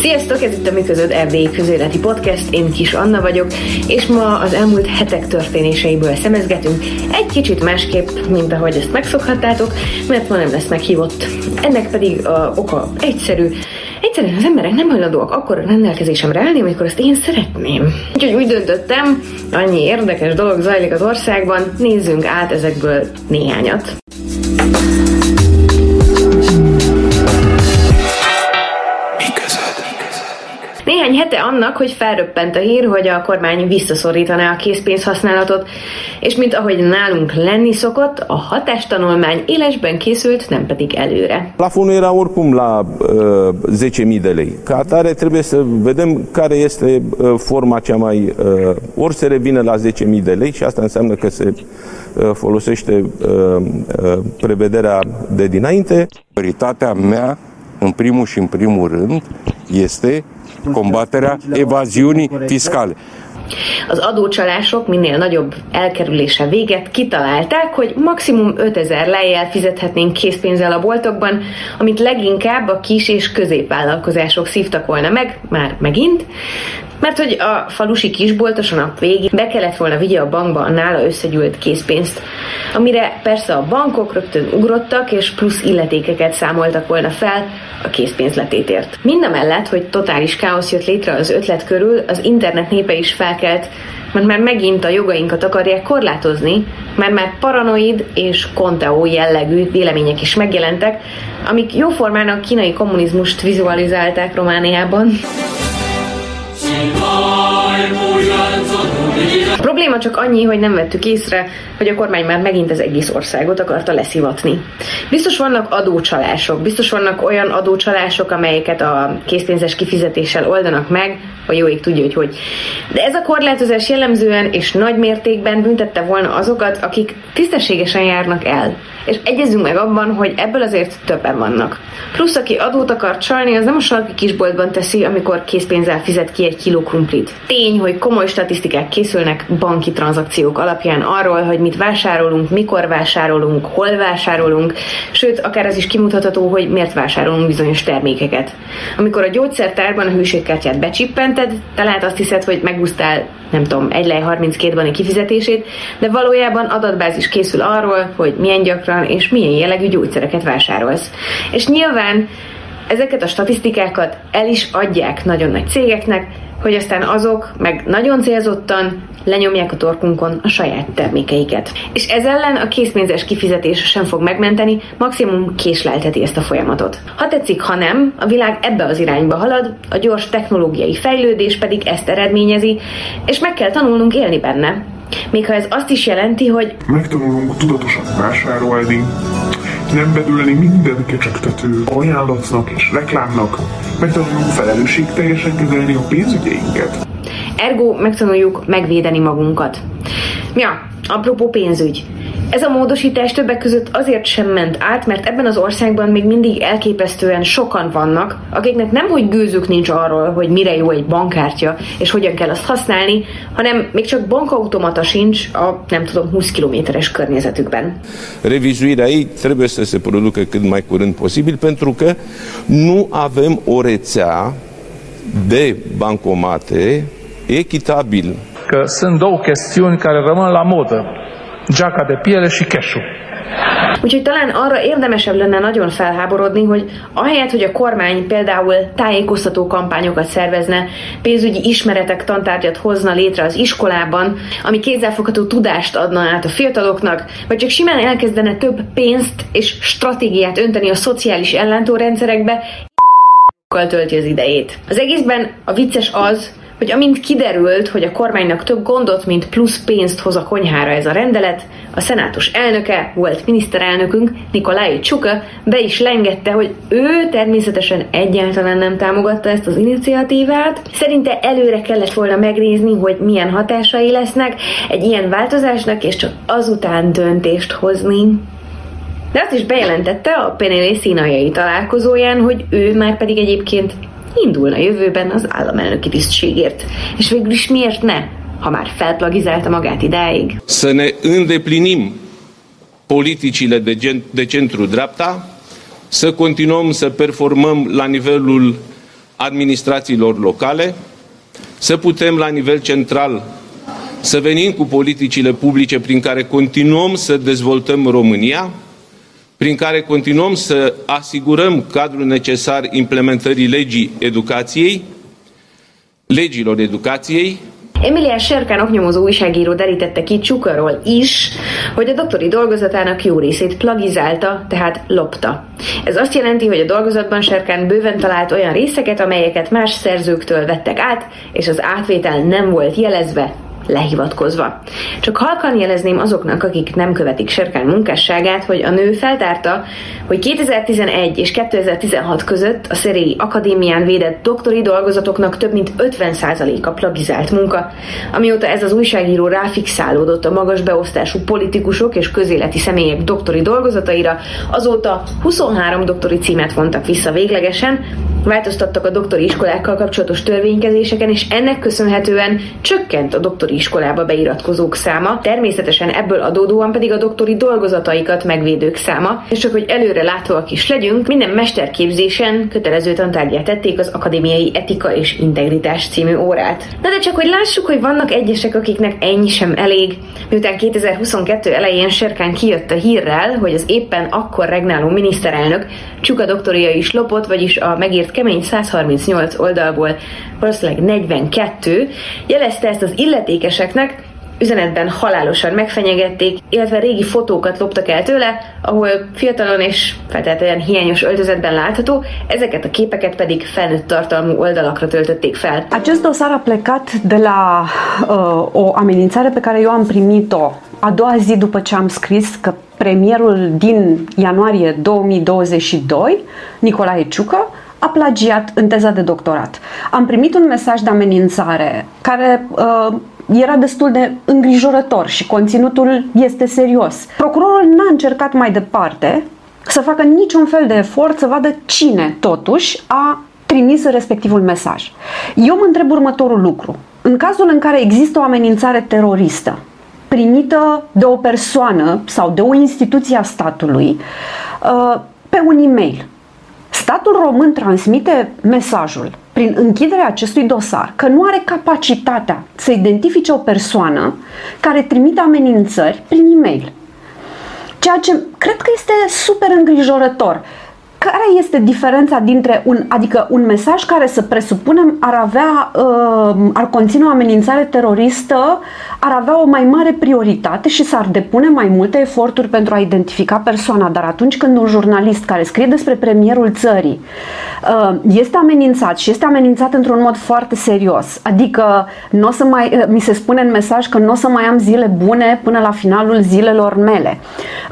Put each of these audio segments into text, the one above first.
Sziasztok, ez itt a Miközöd Erdélyi Közéleti Podcast, én Kis Anna vagyok, és ma az elmúlt hetek történéseiből szemezgetünk, egy kicsit másképp, mint ahogy ezt megszokhattátok, mert ma nem lesz meghívott. Ennek pedig a oka egyszerű, Egyszerűen az emberek nem hajlandóak akkor a rendelkezésemre állni, amikor azt én szeretném. Úgyhogy úgy döntöttem, annyi érdekes dolog zajlik az országban, nézzünk át ezekből néhányat. Néhány hete annak, hogy felröppent a hír, hogy a kormány visszaszorítaná a készpénz használatot, és mint ahogy nálunk lenni szokott, a hatástanulmány élesben készült, nem pedig előre. Plafonul era oricum la uh, 10.000 de lei. Ca atare trebuie să vedem care este forma cea mai... Uh, ori se revine la 10.000 de lei și asta înseamnă că se uh, folosește uh, uh, prevederea de dinainte. Prioritatea mea, în primul și în primul rând, este combaterea evaziunii fiscale. Az adócsalások minél nagyobb elkerülése véget kitalálták, hogy maximum 5000 lejjel fizethetnénk készpénzzel a boltokban, amit leginkább a kis és középvállalkozások szívtak volna meg, már megint, mert hogy a falusi kisboltos a nap végén be kellett volna vigye a bankba a nála összegyűlt készpénzt, amire persze a bankok rögtön ugrottak, és plusz illetékeket számoltak volna fel a készpénzletétért. Mindamellett, hogy totális káosz jött létre az ötlet körül, az internet népe is felkelt, mert már megint a jogainkat akarják korlátozni, mert már paranoid és konteó jellegű vélemények is megjelentek, amik jóformán a kínai kommunizmust vizualizálták Romániában. A probléma csak annyi, hogy nem vettük észre, hogy a kormány már megint az egész országot akarta leszivatni. Biztos vannak adócsalások, biztos vannak olyan adócsalások, amelyeket a készpénzes kifizetéssel oldanak meg, a jó ég tudja, hogy hogy. De ez a korlátozás jellemzően és nagy mértékben büntette volna azokat, akik tisztességesen járnak el. És egyezünk meg abban, hogy ebből azért többen vannak. Plusz, aki adót akar csalni, az nem a sarki kisboltban teszi, amikor készpénzzel fizet ki egy kiló krumplit. Tény, hogy komoly statisztikák készülnek banki tranzakciók alapján arról, hogy mit vásárolunk, mikor vásárolunk, hol vásárolunk, sőt, akár az is kimutatható, hogy miért vásárolunk bizonyos termékeket. Amikor a gyógyszertárban a hűségkártyát becsippented, te lehet azt hiszed, hogy megúsztál, nem tudom, egy lej 32-ban a kifizetését, de valójában adatbázis készül arról, hogy milyen gyakran és milyen jellegű gyógyszereket vásárolsz. És nyilván ezeket a statisztikákat el is adják nagyon nagy cégeknek, hogy aztán azok meg nagyon célzottan lenyomják a torkunkon a saját termékeiket. És ez ellen a készpénzes kifizetés sem fog megmenteni, maximum késlelteti ezt a folyamatot. Ha tetszik, ha nem, a világ ebbe az irányba halad, a gyors technológiai fejlődés pedig ezt eredményezi, és meg kell tanulnunk élni benne. Még ha ez azt is jelenti, hogy megtanulunk tudatosan vásárolni, nem bedülni minden kecsegtető ajánlatnak és reklámnak, megtanulunk felelősségteljesen kezelni a pénzügyeinket. Ergo megtanuljuk megvédeni magunkat. Ja, apropó pénzügy. Ez a módosítás többek között azért sem ment át, mert ebben az országban még mindig elképesztően sokan vannak, akiknek nem hogy gőzük nincs arról, hogy mire jó egy bankkártya, és hogyan kell azt használni, hanem még csak bankautomata sincs a, nem tudom, 20 kilométeres környezetükben. Revizuirea ei trebuie să se producă cât mai curând posibil pentru că nu avem o rețea de bancomate echitabil. Că sunt două chestiuni care rămân la modă. Geaca de piele și cash Úgyhogy talán arra érdemesebb lenne nagyon felháborodni, hogy ahelyett, hogy a kormány például tájékoztató kampányokat szervezne, pénzügyi ismeretek tantárgyat hozna létre az iskolában, ami kézzelfogható tudást adna át a fiataloknak, vagy csak simán elkezdene több pénzt és stratégiát önteni a szociális ellentórendszerekbe, tölti az idejét. Az egészben a vicces az, hogy amint kiderült, hogy a kormánynak több gondot, mint plusz pénzt hoz a konyhára ez a rendelet, a szenátus elnöke, volt miniszterelnökünk, Nikolai Csuka be is lengette, hogy ő természetesen egyáltalán nem támogatta ezt az iniciatívát. Szerinte előre kellett volna megnézni, hogy milyen hatásai lesznek egy ilyen változásnak, és csak azután döntést hozni. De azt is bejelentette a Penelé színajai találkozóján, hogy ő már pedig egyébként indulna jövőben az államelnöki tisztségért. És végül is miért ne, ha már felplagizálta magát idáig? Să ne îndeplinim politicile de, de centru-dreapta, să continuăm să performăm la nivelul administrațiilor locale, să putem la nivel central să venim cu politicile publice prin care continuăm să dezvoltăm România, prin care continuăm să asigurăm cadrul necesar implementării legii educației, legilor educației, Emilia Serkán oknyomozó újságíró derítette ki Csukarról is, hogy a doktori dolgozatának jó részét plagizálta, tehát lopta. Ez azt jelenti, hogy a dolgozatban Serkán bőven talált olyan részeket, amelyeket más szerzőktől vettek át, és az átvétel nem volt jelezve, lehivatkozva. Csak halkan jelezném azoknak, akik nem követik Serkán munkásságát, hogy a nő feltárta, hogy 2011 és 2016 között a Szeréi Akadémián védett doktori dolgozatoknak több mint 50%-a plagizált munka. Amióta ez az újságíró ráfixálódott a magas beosztású politikusok és közéleti személyek doktori dolgozataira, azóta 23 doktori címet vontak vissza véglegesen, Változtattak a doktori iskolákkal kapcsolatos törvénykezéseken, és ennek köszönhetően csökkent a doktori iskolába beiratkozók száma, természetesen ebből adódóan pedig a doktori dolgozataikat megvédők száma, és csak hogy előre látóak is legyünk, minden mesterképzésen kötelező tantárgyát tették az Akadémiai Etika és Integritás című órát. Na de csak hogy lássuk, hogy vannak egyesek, akiknek ennyi sem elég. Miután 2022 elején Serkán kijött a hírrel, hogy az éppen akkor regnáló miniszterelnök Csuka doktoria is lopott, vagyis a megírt kemény 138 oldalból valószínűleg 42, jelezte ezt az illetékeseknek, üzenetben halálosan megfenyegették, illetve régi fotókat loptak el tőle, ahol fiatalon és feltétlenül hiányos öltözetben látható, ezeket a képeket pedig felnőtt tartalmú oldalakra töltötték fel. Acest dosar a plecat de la uh, o amenințare pe care eu am primit-o a doua zi după ce am scris că premierul din ianuarie 2022, Nicolae Ciucă, a plagiat în teza de doctorat. Am primit un mesaj de amenințare care uh, era destul de îngrijorător și conținutul este serios. Procurorul n-a încercat mai departe să facă niciun fel de efort să vadă cine, totuși, a trimis respectivul mesaj. Eu mă întreb următorul lucru. În cazul în care există o amenințare teroristă primită de o persoană sau de o instituție a statului uh, pe un e-mail, Statul român transmite mesajul prin închiderea acestui dosar că nu are capacitatea să identifice o persoană care trimite amenințări prin e-mail. Ceea ce cred că este super îngrijorător. Care este diferența dintre un, adică un mesaj care să presupunem ar avea, uh, ar conține o amenințare teroristă, ar avea o mai mare prioritate și s-ar depune mai multe eforturi pentru a identifica persoana, dar atunci când un jurnalist care scrie despre premierul țării uh, este amenințat și este amenințat într-un mod foarte serios, adică nu o să mai, uh, mi se spune în mesaj că nu o să mai am zile bune până la finalul zilelor mele,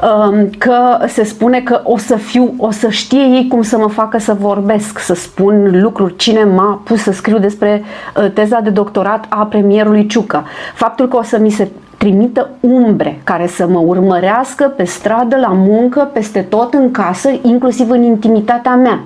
uh, că se spune că o să fiu, o să știe știe ei cum să mă facă să vorbesc, să spun lucruri, cine m-a pus să scriu despre uh, teza de doctorat a premierului Ciucă. Faptul că o să mi se trimită umbre care să mă urmărească pe stradă, la muncă, peste tot în casă, inclusiv în intimitatea mea.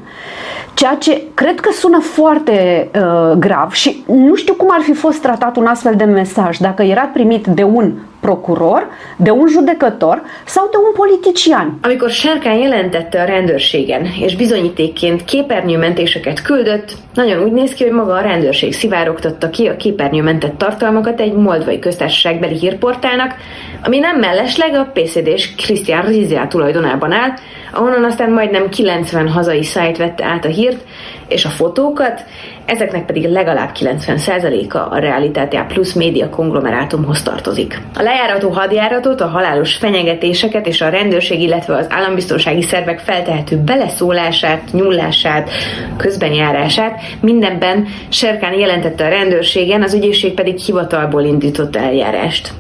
Ceea ce cred că sună foarte uh, grav și nu știu cum ar fi fost tratat un astfel de mesaj dacă era primit de un procuror, de un judecător sau de un politician. Amikor Serkán jelentette a rendőrségen, és bizonyítékként képernyőmentéseket küldött, nagyon úgy néz ki, hogy maga a rendőrség szivárogtatta ki a képernyőmentett tartalmakat egy moldvai köztársaságbeli hírportálnak, ami nem mellesleg a PCD-s Christian Rizia tulajdonában áll, ahonnan aztán majdnem 90 hazai szájt vette át a hírt, és a fotókat, ezeknek pedig legalább 90%-a a Realitátea Plus média konglomerátumhoz tartozik. A lejárató hadjáratot, a halálos fenyegetéseket és a rendőrség, illetve az állambiztonsági szervek feltehető beleszólását, nyúlását, közbenjárását mindenben Serkán jelentette a rendőrségen, az ügyészség pedig hivatalból indított eljárást.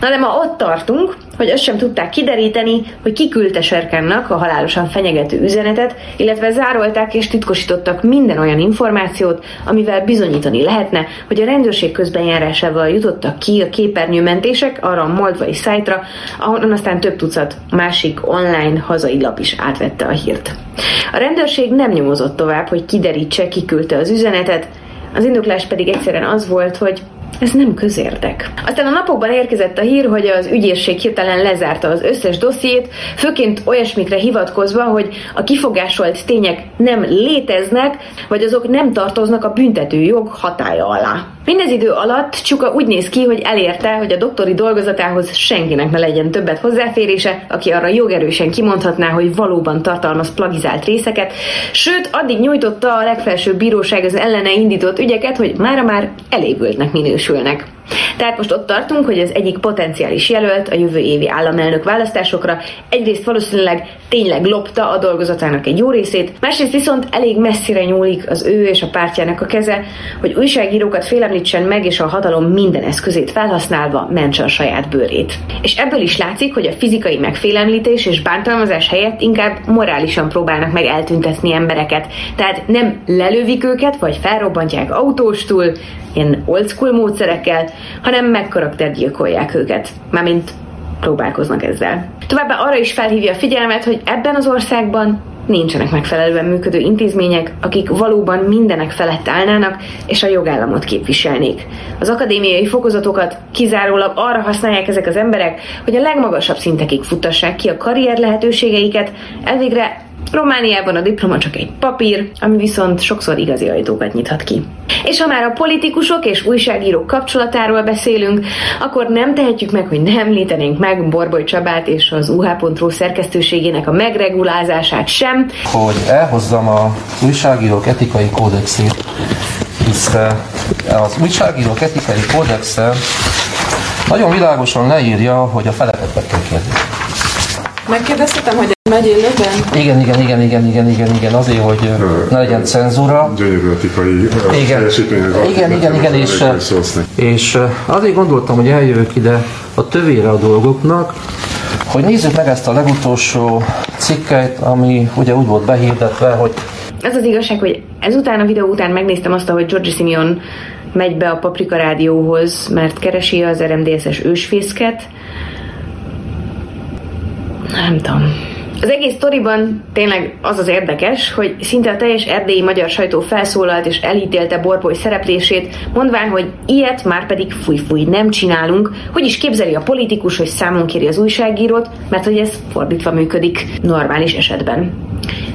Na de ma ott tartunk, hogy azt sem tudták kideríteni, hogy ki küldte Serkánnak a halálosan fenyegető üzenetet, illetve zárolták és titkosítottak minden olyan információt, amivel bizonyítani lehetne, hogy a rendőrség közbenjárásával jutottak ki a képernyőmentések arra a moldvai szájtra, ahonnan aztán több tucat másik online hazai lap is átvette a hírt. A rendőrség nem nyomozott tovább, hogy kiderítse, ki küldte az üzenetet, az indoklás pedig egyszerűen az volt, hogy Ez nem közérdek. Aztán a napokban érkezett a hír, hogy az ügyészség hirtelen lezárta az összes dossziét, főként olyasmikre hivatkozva, hogy a kifogásolt tények nem léteznek, vagy azok nem tartoznak a büntető jog hatája alá. Mindez idő alatt Csuka úgy néz ki, hogy elérte, hogy a doktori dolgozatához senkinek ne legyen többet hozzáférése, aki arra jogerősen kimondhatná, hogy valóban tartalmaz plagizált részeket, sőt, addig nyújtotta a legfelsőbb bíróság az ellene indított ügyeket, hogy mára már elévültnek minősülnek. Tehát most ott tartunk, hogy az egyik potenciális jelölt a jövő évi államelnök választásokra egyrészt valószínűleg tényleg lopta a dolgozatának egy jó részét, másrészt viszont elég messzire nyúlik az ő és a pártjának a keze, hogy újságírókat félemlítsen meg, és a hatalom minden eszközét felhasználva mentse a saját bőrét. És ebből is látszik, hogy a fizikai megfélemlítés és bántalmazás helyett inkább morálisan próbálnak meg eltüntetni embereket. Tehát nem lelövik őket, vagy felrobbantják autóstul, ilyen old school módszerekkel, hanem megkaraktergyilkolják őket. Mármint próbálkoznak ezzel. Továbbá arra is felhívja a figyelmet, hogy ebben az országban nincsenek megfelelően működő intézmények, akik valóban mindenek felett állnának és a jogállamot képviselnék. Az akadémiai fokozatokat kizárólag arra használják ezek az emberek, hogy a legmagasabb szintekig futtassák ki a karrier lehetőségeiket, elvégre Romániában a diploma csak egy papír, ami viszont sokszor igazi ajtókat nyithat ki. És ha már a politikusok és újságírók kapcsolatáról beszélünk, akkor nem tehetjük meg, hogy nem említenénk meg Borboly Csabát és az UH.ro szerkesztőségének a megregulázását sem. Hogy elhozzam a újságírók etikai kódexét, hisz eh, az újságírók etikai kódexe nagyon világosan leírja, hogy a feleket meg kell kérdezni. Megkérdeztetem, hogy megyél löben? Igen, igen, igen, igen, igen, igen, igen, azért, hogy ne legyen cenzúra. Gyönyörű etikai igen. Igen, igen, igen, és, és azért gondoltam, hogy eljövök ide a tövére a dolgoknak, hogy nézzük meg ezt a legutolsó cikket, ami ugye úgy volt behirdetve, hogy ez az igazság, hogy ezután a videó után megnéztem azt, hogy George Simeon megy be a Paprika Rádióhoz, mert keresi az RMDSS ősfészket. Nem tudom. Az egész sztoriban tényleg az az érdekes, hogy szinte a teljes erdélyi magyar sajtó felszólalt és elítélte Borboly szereplését, mondván, hogy ilyet már pedig fúj-fúj nem csinálunk, hogy is képzeli a politikus, hogy számon kéri az újságírót, mert hogy ez fordítva működik normális esetben.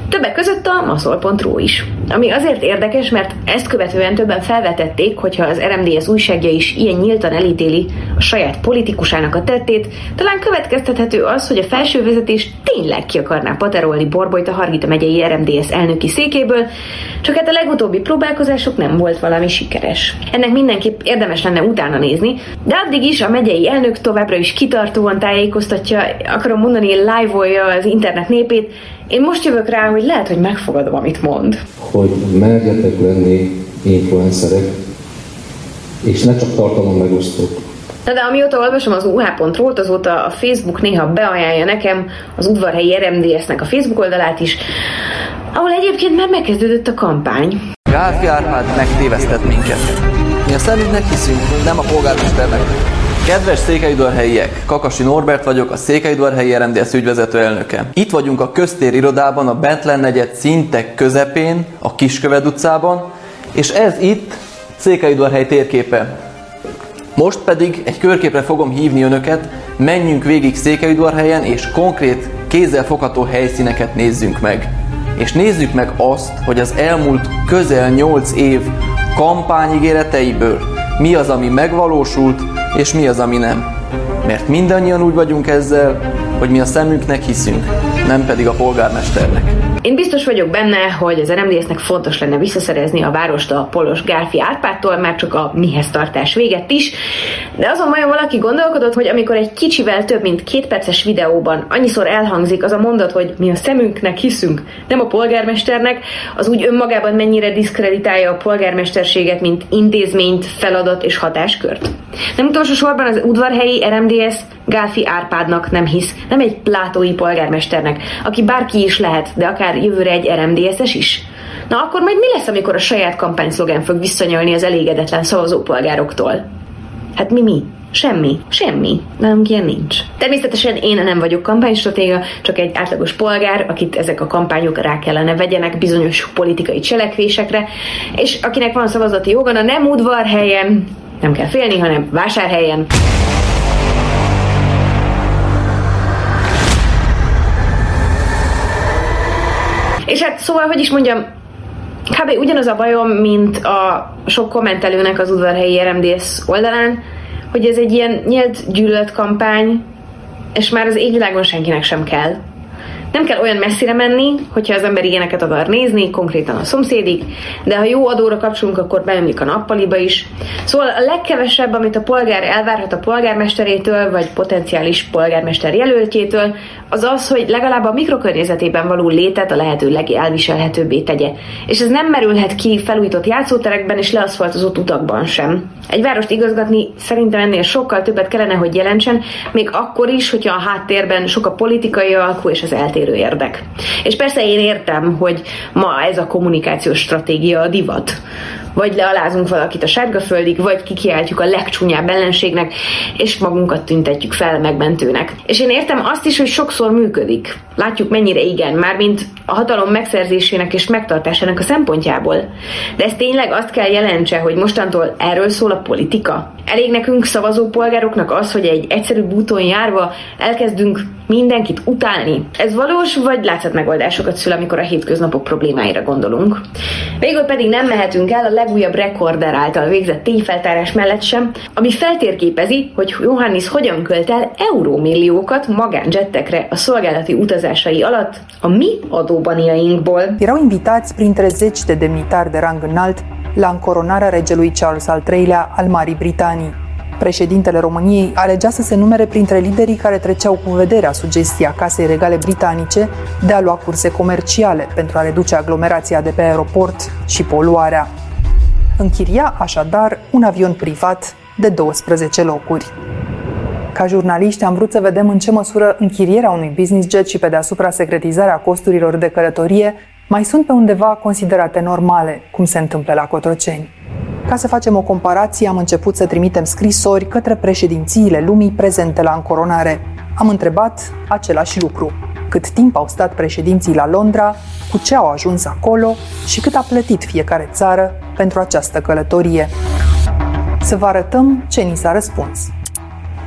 Többek között a maszol.ru is. Ami azért érdekes, mert ezt követően többen felvetették, hogyha az RMDS újságja is ilyen nyíltan elítéli a saját politikusának a tettét, talán következtethető az, hogy a felső vezetés tényleg ki akarná paterolni Borbolyt a Hargita megyei RMDS elnöki székéből, csak hát a legutóbbi próbálkozások nem volt valami sikeres. Ennek mindenképp érdemes lenne utána nézni, de addig is a megyei elnök továbbra is kitartóan tájékoztatja, akarom mondani, live-olja az internet népét, én most jövök rá, hogy lehet, hogy megfogadom, amit mond. Hogy merjetek lenni influencerek, és ne csak tartalom megosztók. Na de amióta olvasom az uh.ro-t, azóta a Facebook néha beajánlja nekem az udvarhelyi RMDS-nek a Facebook oldalát is, ahol egyébként már megkezdődött a kampány. Gálfi Árpád megtévesztett minket. Mi a szemünknek hiszünk, nem a polgármesternek. Kedves székelyudvarhelyiek, Kakasi Norbert vagyok, a székelyudvarhelyi RMDS ügyvezető elnöke. Itt vagyunk a köztér irodában, a Bentlen negyed szintek közepén, a Kisköved utcában, és ez itt Székelyudvarhely térképe. Most pedig egy körképre fogom hívni önöket, menjünk végig Székelyudvarhelyen, és konkrét, kézzelfogható helyszíneket nézzünk meg. És nézzük meg azt, hogy az elmúlt közel 8 év kampányigéreteiből mi az, ami megvalósult, és mi az, ami nem. Mert mindannyian úgy vagyunk ezzel, hogy mi a szemünknek hiszünk, nem pedig a polgármesternek. Én biztos vagyok benne, hogy az RMDS-nek fontos lenne visszaszerezni a várost a Polos Gálfi Árpától, már csak a mihez tartás véget is, de azon vajon valaki gondolkodott, hogy amikor egy kicsivel több mint két perces videóban annyiszor elhangzik az a mondat, hogy mi a szemünknek hiszünk, nem a polgármesternek, az úgy önmagában mennyire diszkreditálja a polgármesterséget, mint intézményt, feladat és hatáskört? Nem utolsó sorban az udvarhelyi RMDS Gálfi Árpádnak nem hisz, nem egy plátói polgármesternek, aki bárki is lehet, de akár jövőre egy RMDS-es is. Na akkor majd mi lesz, amikor a saját kampányszlogán fog visszanyolni az elégedetlen szavazópolgároktól? Hát mi mi? Semmi. Semmi. Nálunk ilyen nincs. Természetesen én nem vagyok kampánystratéga, csak egy átlagos polgár, akit ezek a kampányok rá kellene vegyenek bizonyos politikai cselekvésekre, és akinek van szavazati joga, na nem udvarhelyen, nem kell félni, hanem vásárhelyen. És hát szóval, hogy is mondjam, kb. ugyanaz a bajom, mint a sok kommentelőnek az udvarhelyi RMDS oldalán, hogy ez egy ilyen nyílt gyűlöletkampány, és már az égvilágon senkinek sem kell. Nem kell olyan messzire menni, hogyha az ember ilyeneket akar nézni, konkrétan a szomszédig, de ha jó adóra kapcsolunk, akkor beömlik a nappaliba is. Szóval a legkevesebb, amit a polgár elvárhat a polgármesterétől, vagy potenciális polgármester jelöltjétől, az az, hogy legalább a mikrokörnyezetében való létet a lehető legelviselhetőbbé tegye. És ez nem merülhet ki felújított játszóterekben és leaszfaltozott utakban sem. Egy várost igazgatni szerintem ennél sokkal többet kellene, hogy jelentsen, még akkor is, hogyha a háttérben sok a politikai alkú és az eltérő érdek. És persze én értem, hogy ma ez a kommunikációs stratégia a divat vagy lealázunk valakit a sárgaföldig, vagy kikiáltjuk a legcsúnyább ellenségnek, és magunkat tüntetjük fel megmentőnek. És én értem azt is, hogy sokszor működik. Látjuk mennyire igen, mármint a hatalom megszerzésének és megtartásának a szempontjából. De ez tényleg azt kell jelentse, hogy mostantól erről szól a politika? Elég nekünk szavazópolgároknak az, hogy egy egyszerű búton járva elkezdünk mindenkit utálni. Ez valós, vagy látszat megoldásokat szül, amikor a hétköznapok problémáira gondolunk. Végül pedig nem mehetünk el a legújabb rekorder által végzett tényfeltárás mellett sem, ami feltérképezi, hogy Johannes hogyan költ el eurómilliókat magánjettekre a szolgálati utazásai alatt a mi adóbaniainkból. Erau invitați printre zeci de demnitari de rang înalt la încoronarea regelui Charles al III-lea al Marii Britanii. Președintele României alegea să se numere printre liderii care treceau cu vederea sugestia Casei Regale Britanice de a lua curse comerciale pentru a reduce aglomerația de pe aeroport și poluarea. Închiria așadar un avion privat de 12 locuri. Ca jurnaliști am vrut să vedem în ce măsură închirierea unui business jet și pe deasupra secretizarea costurilor de călătorie mai sunt pe undeva considerate normale, cum se întâmplă la Cotroceni. Ca să facem o comparație, am început să trimitem scrisori către președințiile lumii prezente la încoronare. Am întrebat același lucru. Cât timp au stat președinții la Londra, cu ce au ajuns acolo și cât a plătit fiecare țară pentru această călătorie. Să vă arătăm ce ni s-a răspuns.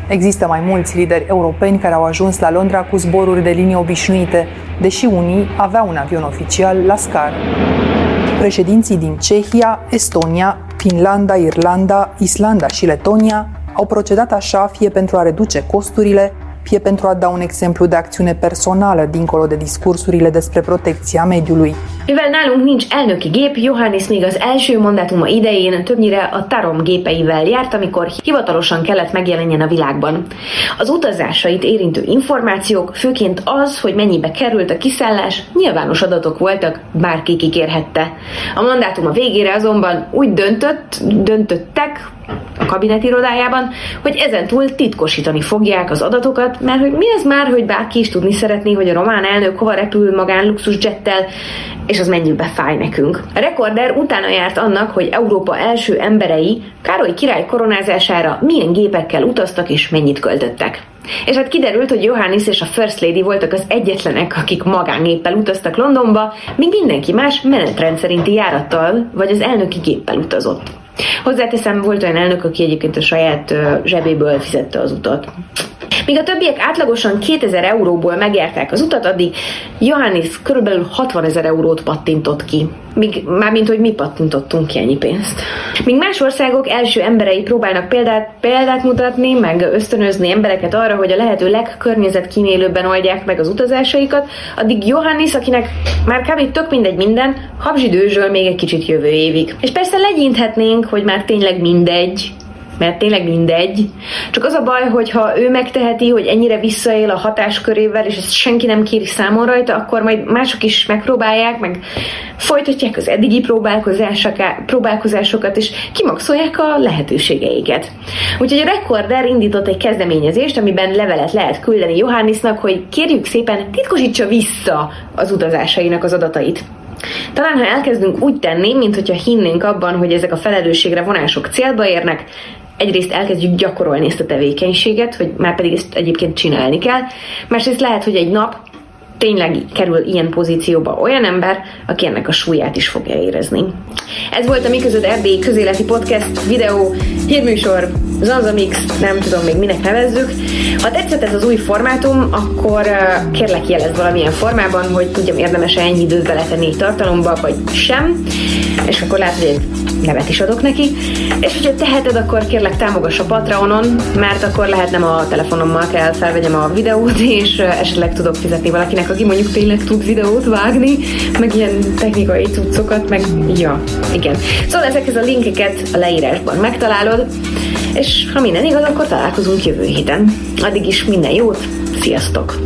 Există mai mulți lideri europeni care au ajuns la Londra cu zboruri de linie obișnuite, deși unii aveau un avion oficial la scară. Președinții din Cehia, Estonia, Finlanda, Irlanda, Islanda și Letonia au procedat așa fie pentru a reduce costurile, fie pentru a da un exemplu de acțiune personală dincolo de discursurile despre protecția mediului. Mivel nálunk nincs elnöki gép, Johannes még az első mandátuma idején többnyire a Tarom gépeivel járt, amikor hivatalosan kellett megjelenjen a világban. Az utazásait érintő információk, főként az, hogy mennyibe került a kiszállás, nyilvános adatok voltak, bárki kikérhette. A mandátuma végére azonban úgy döntött, döntöttek, a kabinet irodájában, hogy ezen túl titkosítani fogják az adatokat, mert hogy mi ez már, hogy bárki is tudni szeretné, hogy a román elnök hova repül magán luxusjettel, és az mennyibe fáj nekünk. A rekorder utána járt annak, hogy Európa első emberei Károly király koronázására milyen gépekkel utaztak és mennyit költöttek. És hát kiderült, hogy Johannes és a First Lady voltak az egyetlenek, akik magángéppel utaztak Londonba, míg mindenki más menetrend szerinti járattal vagy az elnöki géppel utazott. Hozzáteszem, volt olyan elnök, aki egyébként a saját zsebéből fizette az utat. Míg a többiek átlagosan 2000 euróból megjárták az utat, addig Johannes körülbelül 60 ezer eurót pattintott ki. Míg, mármint, hogy mi pattintottunk ki ennyi pénzt. Míg más országok első emberei próbálnak példát, példát mutatni, meg ösztönözni embereket arra, hogy a lehető legkörnyezetkímélőbben oldják meg az utazásaikat, addig Johannes, akinek már kb. tök mindegy minden, habzsidőzsöl még egy kicsit jövő évig. És persze legyinthetnénk, hogy már tényleg mindegy, mert tényleg mindegy. Csak az a baj, hogy ha ő megteheti, hogy ennyire visszaél a hatáskörével, és ezt senki nem kéri számon rajta, akkor majd mások is megpróbálják, meg folytatják az eddigi próbálkozásokat, és kimaxolják a lehetőségeiket. Úgyhogy a Recorder indított egy kezdeményezést, amiben levelet lehet küldeni Johannisnak, hogy kérjük szépen titkosítsa vissza az utazásainak az adatait. Talán, ha elkezdünk úgy tenni, mint hogyha hinnénk abban, hogy ezek a felelősségre vonások célba érnek, egyrészt elkezdjük gyakorolni ezt a tevékenységet, hogy már pedig ezt egyébként csinálni kell, másrészt lehet, hogy egy nap tényleg kerül ilyen pozícióba olyan ember, aki ennek a súlyát is fogja érezni. Ez volt a Miközöd Erdély közéleti podcast, videó, hírműsor, Zanzamix, nem tudom még minek nevezzük. Ha tetszett ez az új formátum, akkor kérlek jelez valamilyen formában, hogy tudjam érdemes-e ennyi időt beletenni tartalomba, vagy sem, és akkor lehet, hogy nevet is adok neki. És hogyha teheted, akkor kérlek támogass a Patreonon, mert akkor lehet nem a telefonommal kell felvegyem a videót, és esetleg tudok fizetni valakinek, aki mondjuk tényleg tud videót vágni, meg ilyen technikai cuccokat, meg ja, igen. Szóval ezekhez a linkeket a leírásban megtalálod, és ha minden igaz, akkor találkozunk jövő héten. Addig is minden jót, sziasztok!